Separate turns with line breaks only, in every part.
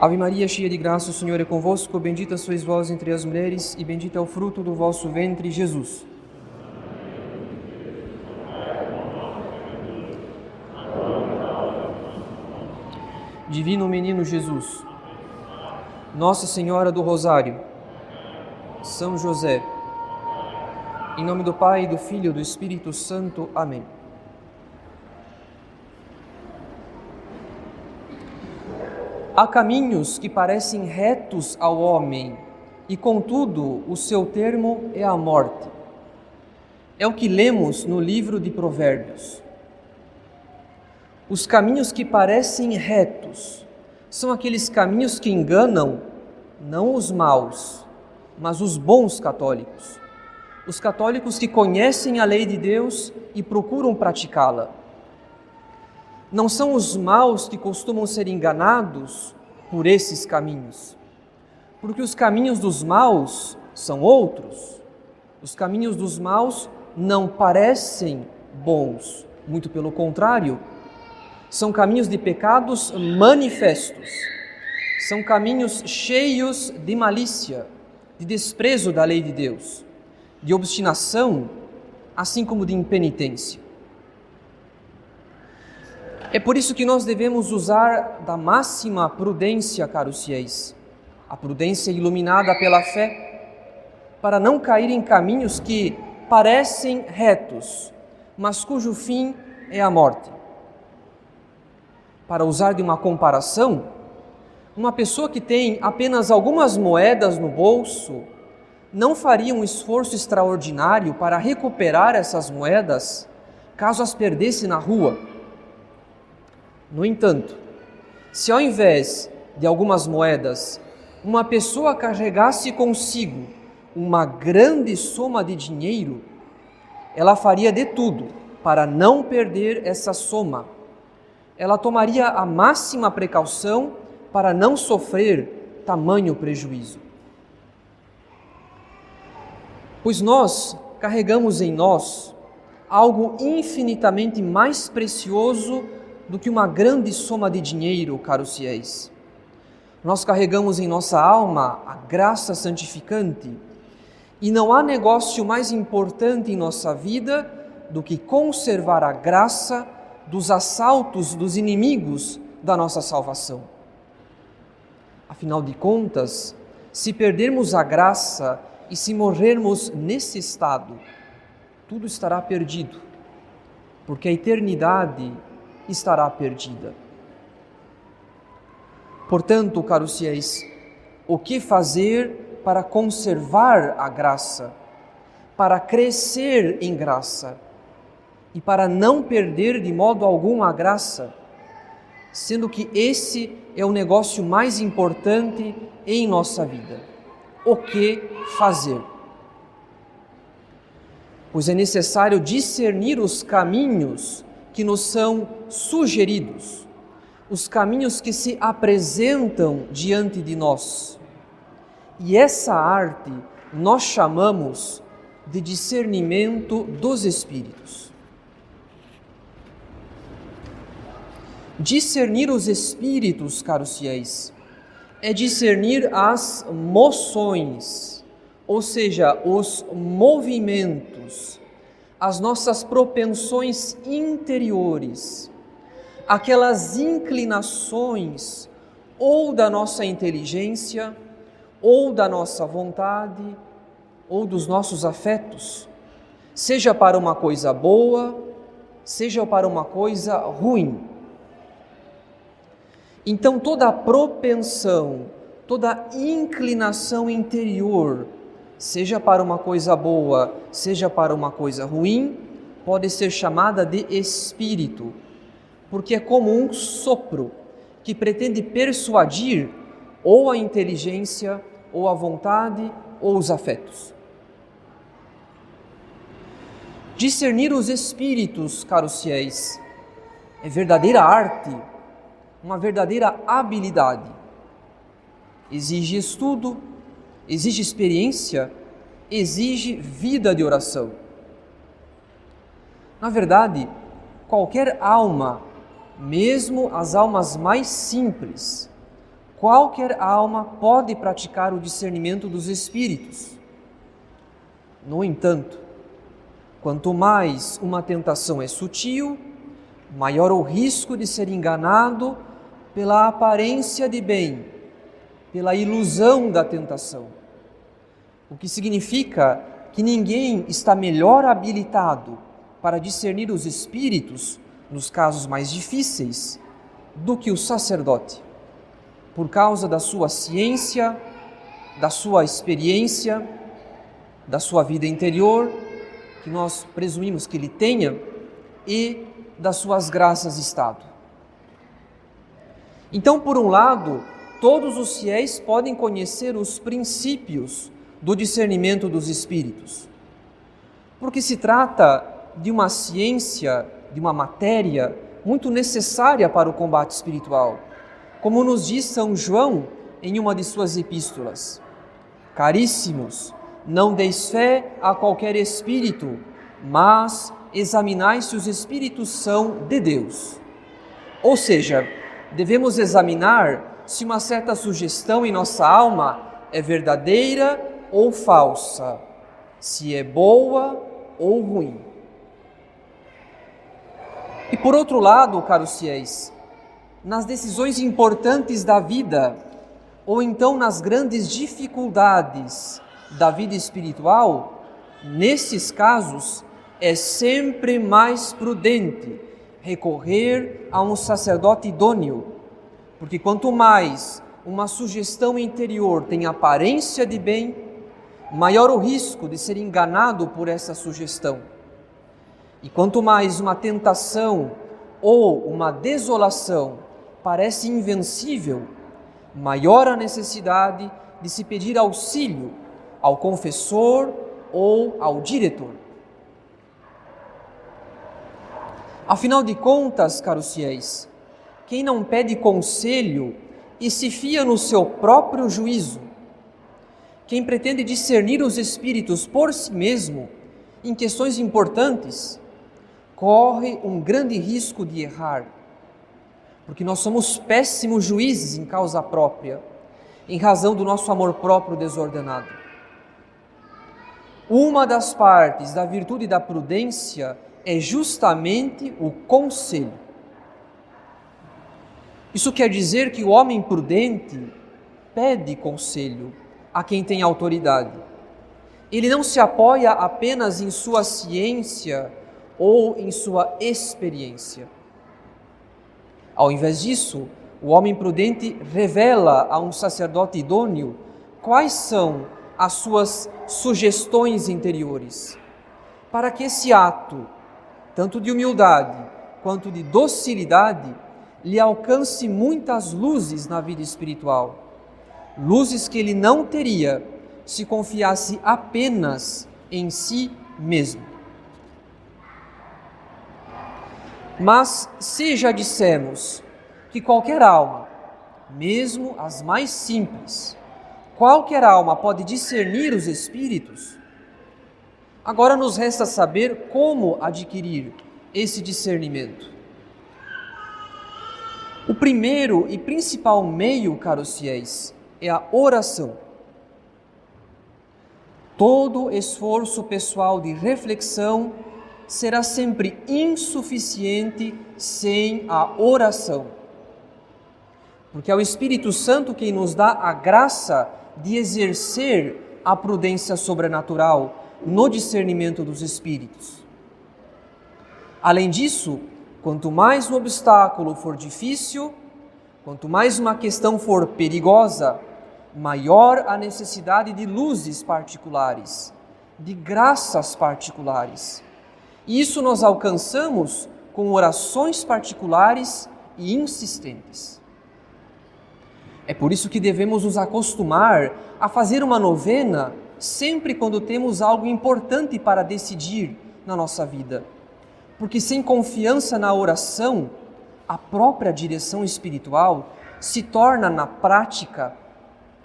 Ave Maria, cheia de graça, o Senhor é convosco. Bendita sois vós entre as mulheres, e bendito é o fruto do vosso ventre, Jesus. Divino Menino Jesus, Nossa Senhora do Rosário, São José, em nome do Pai, do Filho e do Espírito Santo. Amém. Há caminhos que parecem retos ao homem, e contudo o seu termo é a morte. É o que lemos no livro de Provérbios. Os caminhos que parecem retos são aqueles caminhos que enganam não os maus, mas os bons católicos. Os católicos que conhecem a lei de Deus e procuram praticá-la. Não são os maus que costumam ser enganados por esses caminhos, porque os caminhos dos maus são outros. Os caminhos dos maus não parecem bons, muito pelo contrário, são caminhos de pecados manifestos, são caminhos cheios de malícia, de desprezo da lei de Deus, de obstinação, assim como de impenitência. É por isso que nós devemos usar da máxima prudência, caros fiéis, a prudência iluminada pela fé, para não cair em caminhos que parecem retos, mas cujo fim é a morte. Para usar de uma comparação, uma pessoa que tem apenas algumas moedas no bolso não faria um esforço extraordinário para recuperar essas moedas caso as perdesse na rua no entanto, se ao invés de algumas moedas, uma pessoa carregasse consigo uma grande soma de dinheiro, ela faria de tudo para não perder essa soma. Ela tomaria a máxima precaução para não sofrer tamanho prejuízo. Pois nós carregamos em nós algo infinitamente mais precioso do que uma grande soma de dinheiro, caros fiéis. Nós carregamos em nossa alma a graça santificante e não há negócio mais importante em nossa vida do que conservar a graça dos assaltos dos inimigos da nossa salvação. Afinal de contas, se perdermos a graça e se morrermos nesse estado, tudo estará perdido, porque a eternidade estará perdida. Portanto, caros fiéis, o que fazer para conservar a graça, para crescer em graça e para não perder de modo algum a graça, sendo que esse é o negócio mais importante em nossa vida? O que fazer? Pois é necessário discernir os caminhos que nos são sugeridos, os caminhos que se apresentam diante de nós. E essa arte nós chamamos de discernimento dos espíritos. Discernir os espíritos, caros fiéis, é discernir as moções, ou seja, os movimentos, as nossas propensões interiores, aquelas inclinações ou da nossa inteligência, ou da nossa vontade, ou dos nossos afetos, seja para uma coisa boa, seja para uma coisa ruim. Então, toda propensão, toda inclinação interior, seja para uma coisa boa, seja para uma coisa ruim, pode ser chamada de espírito, porque é como um sopro que pretende persuadir ou a inteligência, ou a vontade, ou os afetos. Discernir os espíritos, caros fiéis, é verdadeira arte, uma verdadeira habilidade. Exige estudo, exige experiência, exige vida de oração. Na verdade, qualquer alma, mesmo as almas mais simples, qualquer alma pode praticar o discernimento dos espíritos. No entanto, quanto mais uma tentação é sutil, maior o risco de ser enganado pela aparência de bem, pela ilusão da tentação. O que significa que ninguém está melhor habilitado para discernir os espíritos nos casos mais difíceis do que o sacerdote, por causa da sua ciência, da sua experiência, da sua vida interior, que nós presumimos que ele tenha, e das suas graças estado. Então, por um lado, todos os fiéis podem conhecer os princípios do discernimento dos espíritos, porque se trata de uma ciência, de uma matéria muito necessária para o combate espiritual, como nos diz São João em uma de suas epístolas. Caríssimos, não deis fé a qualquer espírito, mas examinai se os espíritos são de Deus. Ou seja, devemos examinar se uma certa sugestão em nossa alma é verdadeira ou falsa, se é boa ou ruim. E por outro lado, caros fiéis, nas decisões importantes da vida, ou então nas grandes dificuldades da vida espiritual, nesses casos, é sempre mais prudente recorrer a um sacerdote idôneo, porque quanto mais uma sugestão interior tem aparência de bem, maior o risco de ser enganado por essa sugestão. E quanto mais uma tentação ou uma desolação parece invencível, maior a necessidade de se pedir auxílio ao confessor ou ao diretor. Afinal de contas, caros fiéis, quem não pede conselho e se fia no seu próprio juízo, quem pretende discernir os espíritos por si mesmo em questões importantes, corre um grande risco de errar, porque nós somos péssimos juízes em causa própria, em razão do nosso amor próprio desordenado. Uma das partes da virtude da prudência é justamente o conselho. Isso quer dizer que o homem prudente pede conselho a quem tem autoridade. Ele não se apoia apenas em sua ciência ou em sua experiência. Ao invés disso, o homem prudente revela a um sacerdote idôneo quais são as suas sugestões interiores, para que esse ato tanto de humildade quanto de docilidade, lhe alcance muitas luzes na vida espiritual, luzes que ele não teria se confiasse apenas em si mesmo. Mas se já dissemos que qualquer alma, mesmo as mais simples, qualquer alma pode discernir os espíritos, Agora nos resta saber como adquirir esse discernimento. O primeiro e principal meio, caros fiéis, é a oração. Todo esforço pessoal de reflexão será sempre insuficiente sem a oração. Porque é o Espírito Santo quem nos dá a graça de exercer a prudência sobrenatural no discernimento dos espíritos. Além disso, quanto mais um obstáculo for difícil, quanto mais uma questão for perigosa, maior a necessidade de luzes particulares, de graças particulares. Isso nós alcançamos com orações particulares e insistentes. É por isso que devemos nos acostumar a fazer uma novena sempre quando temos algo importante para decidir na nossa vida. Porque sem confiança na oração, a própria direção espiritual se torna na prática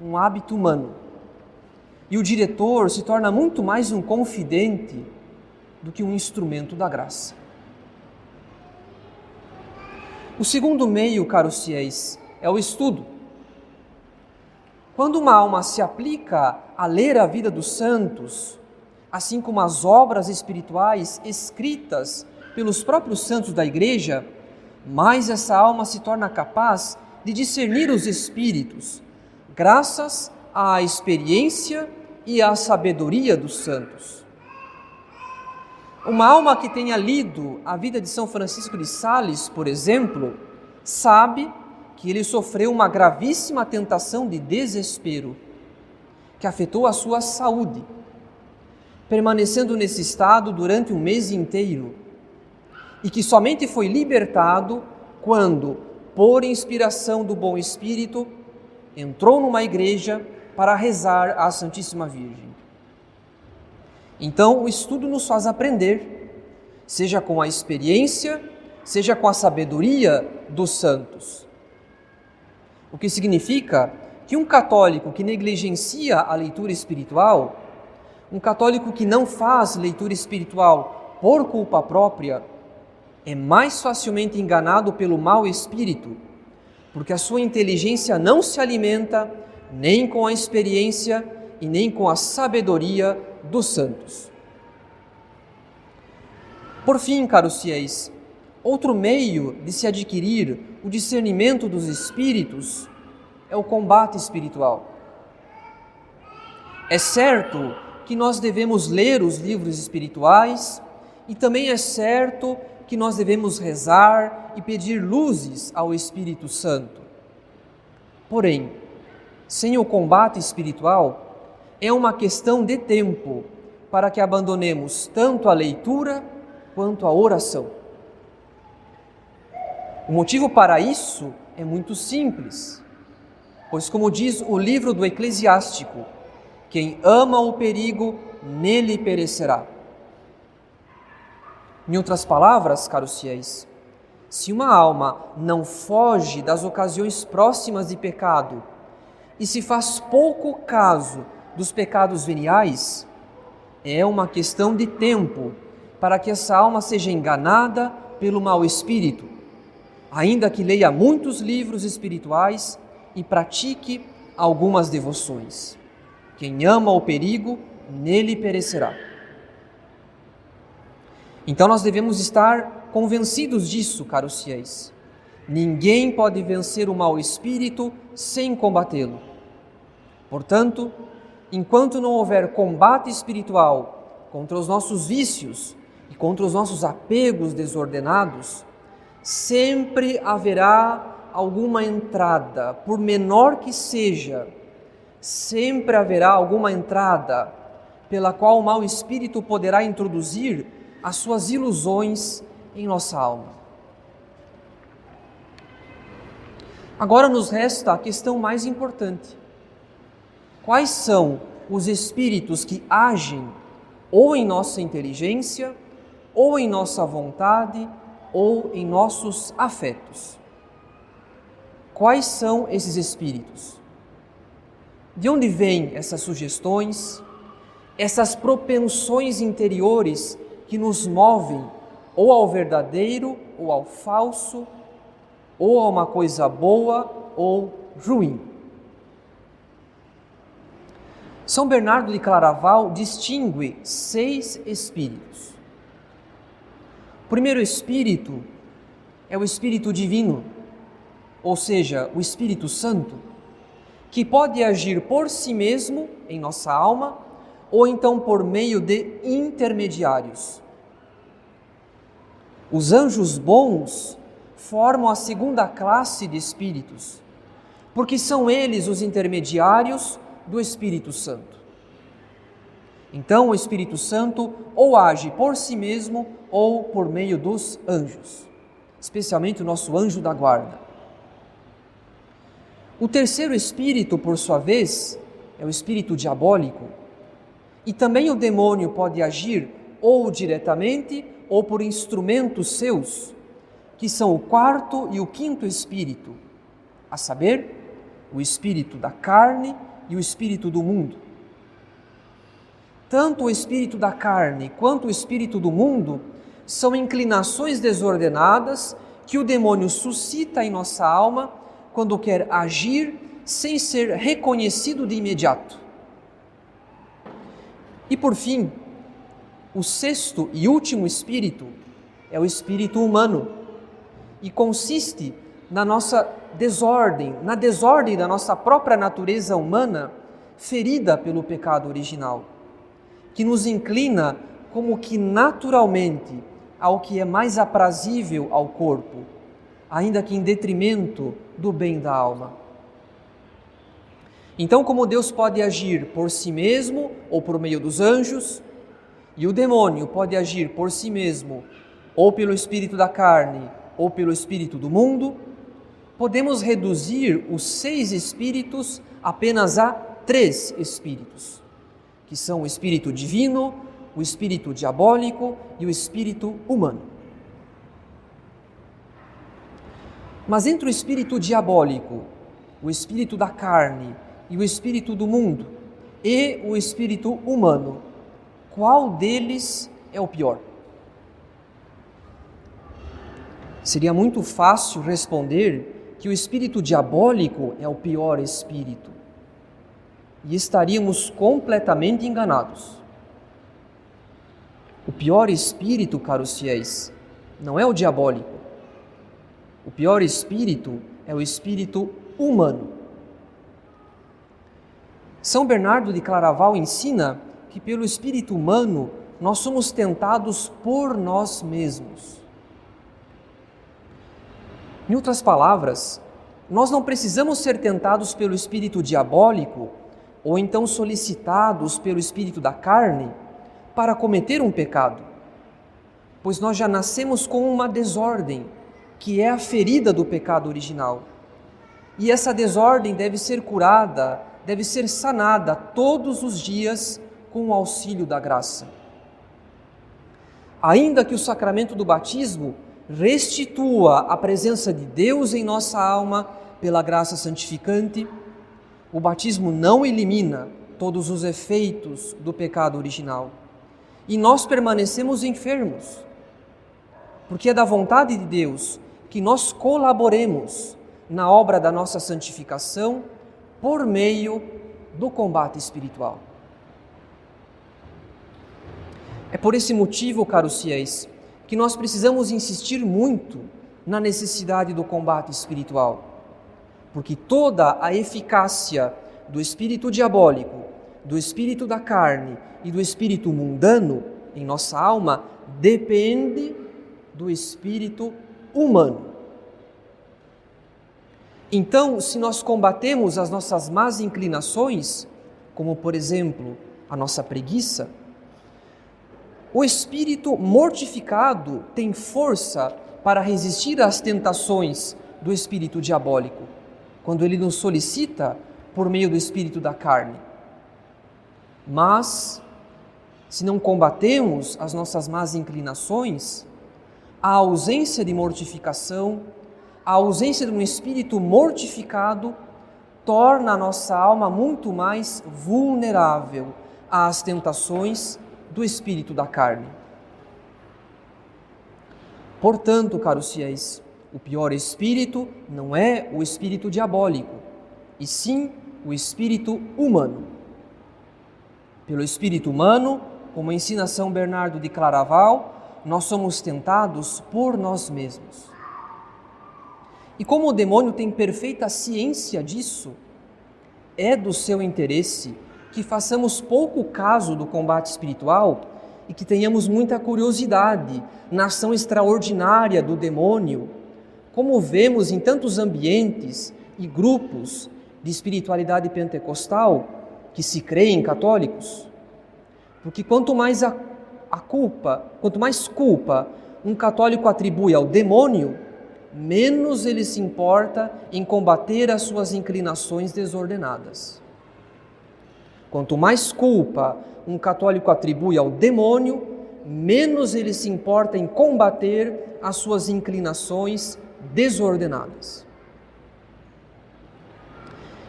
um hábito humano. E o diretor se torna muito mais um confidente do que um instrumento da graça. O segundo meio, caros fiéis, é o estudo. Quando uma alma se aplica a ler a vida dos santos, assim como as obras espirituais escritas pelos próprios santos da igreja, mais essa alma se torna capaz de discernir os espíritos, graças à experiência e à sabedoria dos santos. Uma alma que tenha lido a vida de São Francisco de Sales, por exemplo, sabe que ele sofreu uma gravíssima tentação de desespero que afetou a sua saúde, permanecendo nesse estado durante um mês inteiro, e que somente foi libertado quando, por inspiração do Bom Espírito, entrou numa igreja para rezar à Santíssima Virgem. Então, o estudo nos faz aprender, seja com a experiência, seja com a sabedoria dos santos o que significa que um católico que negligencia a leitura espiritual, um católico que não faz leitura espiritual por culpa própria, é mais facilmente enganado pelo mau espírito, porque a sua inteligência não se alimenta nem com a experiência e nem com a sabedoria dos santos. Por fim, caros fiéis, outro meio de se adquirir o discernimento dos espíritos é o combate espiritual. É certo que nós devemos ler os livros espirituais e também é certo que nós devemos rezar e pedir luzes ao Espírito Santo. Porém, sem o combate espiritual, é uma questão de tempo para que abandonemos tanto a leitura quanto a oração. O motivo para isso é muito simples, pois, como diz o livro do Eclesiástico, quem ama o perigo, nele perecerá. Em outras palavras, caros fiéis, se uma alma não foge das ocasiões próximas de pecado e se faz pouco caso dos pecados veniais, é uma questão de tempo para que essa alma seja enganada pelo mau espírito ainda que leia muitos livros espirituais e pratique algumas devoções. Quem ama o perigo, nele perecerá. Então nós devemos estar convencidos disso, caros fiéis. Ninguém pode vencer o mau espírito sem combatê-lo. Portanto, enquanto não houver combate espiritual contra os nossos vícios e contra os nossos apegos desordenados, sempre haverá alguma entrada, por menor que seja, sempre haverá alguma entrada pela qual o mau espírito poderá introduzir as suas ilusões em nossa alma. Agora nos resta a questão mais importante: quais são os espíritos que agem ou em nossa inteligência, ou em nossa vontade, ou em nossos afetos. Quais são esses espíritos? De onde vêm essas sugestões, essas propensões interiores que nos movem ou ao verdadeiro ou ao falso, ou a uma coisa boa ou ruim? São Bernardo de Claraval distingue seis espíritos. O primeiro espírito é o Espírito Divino, ou seja, o Espírito Santo, que pode agir por si mesmo em nossa alma ou então por meio de intermediários. Os anjos bons formam a segunda classe de espíritos, porque são eles os intermediários do Espírito Santo. Então o Espírito Santo ou age por si mesmo ou por meio dos anjos, especialmente o nosso anjo da guarda. O terceiro espírito, por sua vez, é o espírito diabólico. E também o demônio pode agir ou diretamente ou por instrumentos seus, que são o quarto e o quinto espírito, a saber, o espírito da carne e o espírito do mundo. Tanto o espírito da carne quanto o espírito do mundo são inclinações desordenadas que o demônio suscita em nossa alma quando quer agir sem ser reconhecido de imediato. E por fim, o sexto e último espírito é o espírito humano e consiste na nossa desordem, na desordem da nossa própria natureza humana, ferida pelo pecado original, que nos inclina como que naturalmente ao que é mais aprazível ao corpo, ainda que em detrimento do bem da alma. Então, como Deus pode agir por si mesmo ou por meio dos anjos, e o demônio pode agir por si mesmo ou pelo espírito da carne ou pelo espírito do mundo, podemos reduzir os seis espíritos apenas a três espíritos, que são o espírito divino, o espírito diabólico e o espírito humano. Mas entre o espírito diabólico, o espírito da carne e o espírito do mundo e o espírito humano, qual deles é o pior? Seria muito fácil responder que o espírito diabólico é o pior espírito. E estaríamos completamente enganados. O pior espírito, caros fiéis, não é o diabólico. O pior espírito é o espírito humano. São Bernardo de Claraval ensina que pelo espírito humano nós somos tentados por nós mesmos. Em outras palavras, nós não precisamos ser tentados pelo espírito diabólico ou então solicitados pelo espírito da carne para cometer um pecado, pois nós já nascemos com uma desordem, que é a ferida do pecado original. E essa desordem deve ser curada, deve ser sanada todos os dias com o auxílio da graça. Ainda que o sacramento do batismo restitua a presença de Deus em nossa alma pela graça santificante, o batismo não elimina todos os efeitos do pecado original. E nós permanecemos enfermos, porque é da vontade de Deus que nós colaboremos na obra da nossa santificação por meio do combate espiritual. É por esse motivo, caros fiéis, que nós precisamos insistir muito na necessidade do combate espiritual, porque toda a eficácia do espírito diabólico, do espírito da carne e do espírito mundano em nossa alma depende do espírito humano. Então, se nós combatemos as nossas más inclinações, como por exemplo a nossa preguiça, o espírito mortificado tem força para resistir às tentações do espírito diabólico, quando ele nos solicita por meio do espírito da carne. Mas, se não combatemos as nossas más inclinações, a ausência de mortificação, a ausência de um espírito mortificado, torna a nossa alma muito mais vulnerável às tentações do espírito da carne. Portanto, caros fiéis, o pior espírito não é o espírito diabólico, e sim o espírito humano. Pelo espírito humano, como ensina São Bernardo de Claraval, nós somos tentados por nós mesmos. E como o demônio tem perfeita ciência disso, é do seu interesse que façamos pouco caso do combate espiritual e que tenhamos muita curiosidade na ação extraordinária do demônio, como vemos em tantos ambientes e grupos de espiritualidade pentecostal que se creem católicos. Porque quanto mais a, a culpa, quanto mais culpa um católico atribui ao demônio, menos ele se importa em combater as suas inclinações desordenadas. Quanto mais culpa um católico atribui ao demônio, menos ele se importa em combater as suas inclinações desordenadas.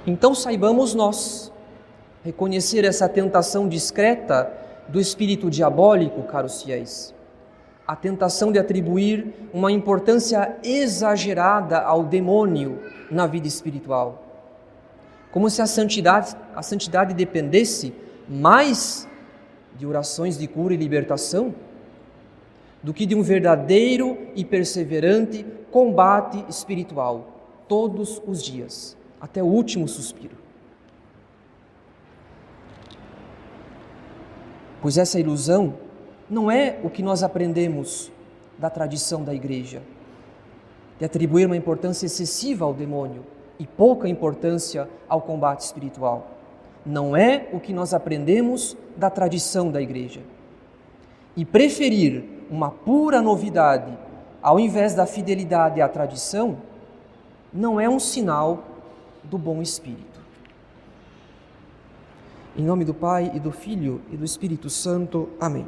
Então saibamos nós reconhecer essa tentação discreta do espírito diabólico, caros fiéis. A tentação de atribuir uma importância exagerada ao demônio na vida espiritual Como se a santidade, a santidade dependesse mais de orações de cura e libertação do que de um verdadeiro e perseverante combate espiritual todos os dias, até o último suspiro. Pois essa ilusão não é o que nós aprendemos da tradição da igreja, de atribuir uma importância excessiva ao demônio e pouca importância ao combate espiritual. Não é o que nós aprendemos da tradição da igreja. E preferir uma pura novidade ao invés da fidelidade à tradição não é um sinal do bom espírito. Em nome do Pai e do Filho e do Espírito Santo. Amém.